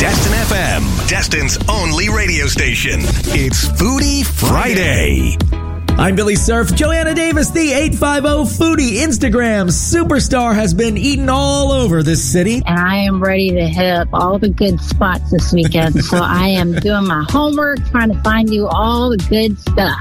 Destin FM, Destin's only radio station. It's Foodie Friday. I'm Billy Surf. Joanna Davis, the 850 foodie Instagram superstar, has been eaten all over this city. And I am ready to hit up all the good spots this weekend. so I am doing my homework, trying to find you all the good stuff.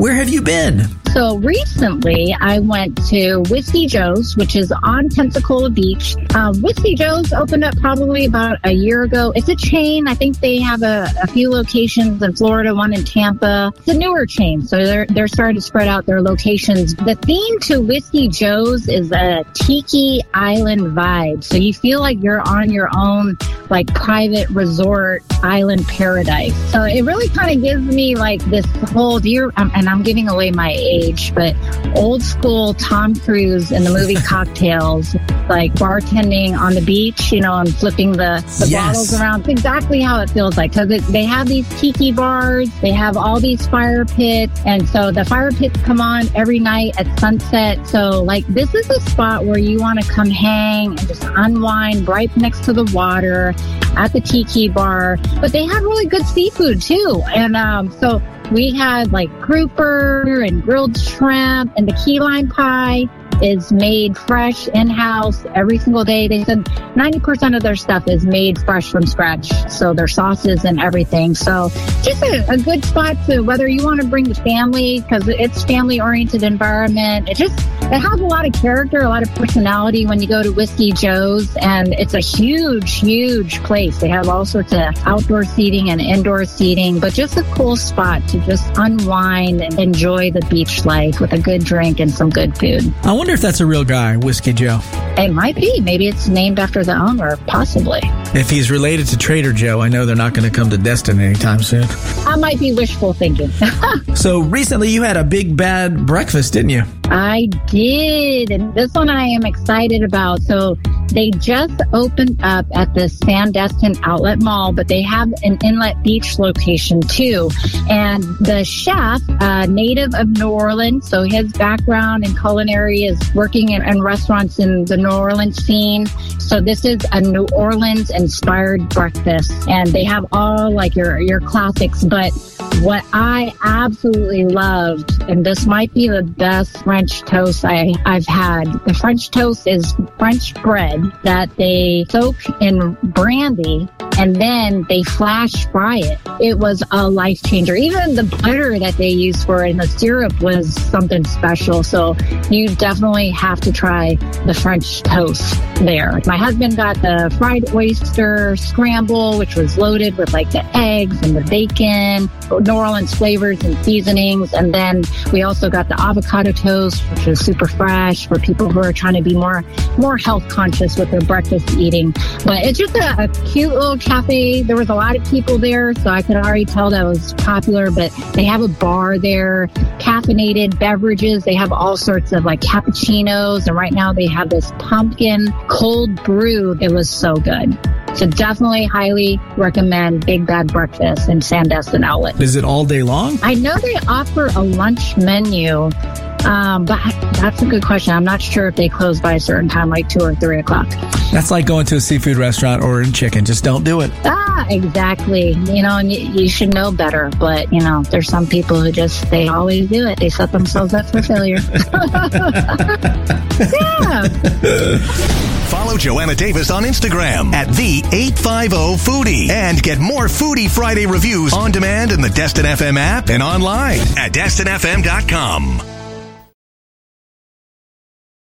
Where have you been? So recently, I went to Whiskey Joe's, which is on Pensacola Beach. Um, Whiskey Joe's opened up probably about a year ago. It's a chain. I think they have a, a, few locations in Florida, one in Tampa. It's a newer chain, so they're they're starting to spread out their locations. The theme to Whiskey Joe's is a tiki island vibe, so you feel like you're on your own, like private resort island paradise. So it really kind of gives me like this whole. Dear, um, and I'm giving away my age but old school Tom Cruise in the movie Cocktails, like bartending on the beach, you know, and flipping the, the yes. bottles around. It's exactly how it feels like because they have these tiki bars, they have all these fire pits, and so the fire pits come on every night at sunset. So, like, this is a spot where you want to come hang and just unwind right next to the water at the tiki bar. But they have really good seafood too, and um, so we had like grouper and grilled shrimp and the key lime pie is made fresh in house every single day. They said 90% of their stuff is made fresh from scratch. So their sauces and everything. So just a, a good spot to whether you want to bring the family because it's family oriented environment. It just, it has a lot of character, a lot of personality when you go to Whiskey Joe's and it's a huge, huge place. They have all sorts of outdoor seating and indoor seating, but just a cool spot to just unwind and enjoy the beach life with a good drink and some good food. I wonder if that's a real guy, Whiskey Joe. It might be. Maybe it's named after the owner, possibly. If he's related to Trader Joe, I know they're not going to come to Destin anytime soon. I might be wishful thinking. so recently you had a big bad breakfast, didn't you? I did. And this one I am excited about. So they just opened up at the Sandestin Outlet Mall, but they have an Inlet Beach location too. And the chef, uh, native of New Orleans, so his background in culinary is working in, in restaurants in the New Orleans scene. So this is a New Orleans inspired breakfast, and they have all like your your classics. But what I absolutely loved, and this might be the best French toast I, I've had. The French toast is French bread that they soak in brandy and then they flash fry it. It was a life changer. Even the butter that they used for it and the syrup was something special. So you definitely have to try the French toast there. My husband got the fried oyster scramble, which was loaded with like the eggs and the bacon, New Orleans flavors and seasonings. And then we also got the avocado toast, which is super fresh for people who are trying to be more, more health conscious with their breakfast eating. But it's just a, a cute little cafe. There was a lot of people there, so I could already tell that was popular, but they have a bar there, caffeinated beverages. They have all sorts of like cappuccinos. And right now they have this pumpkin cold brew. It was so good. So definitely highly recommend Big Bad Breakfast in Sandestin Outlet. Is it all day long? I know they offer a lunch menu um, but that's a good question. I'm not sure if they close by a certain time, like two or three o'clock. That's like going to a seafood restaurant or ordering chicken. Just don't do it. Ah, exactly. You know, and you, you should know better. But you know, there's some people who just they always do it. They set themselves up for failure. yeah. Follow Joanna Davis on Instagram at the 850 Foodie and get more Foodie Friday reviews on demand in the Destin FM app and online at destinfm.com.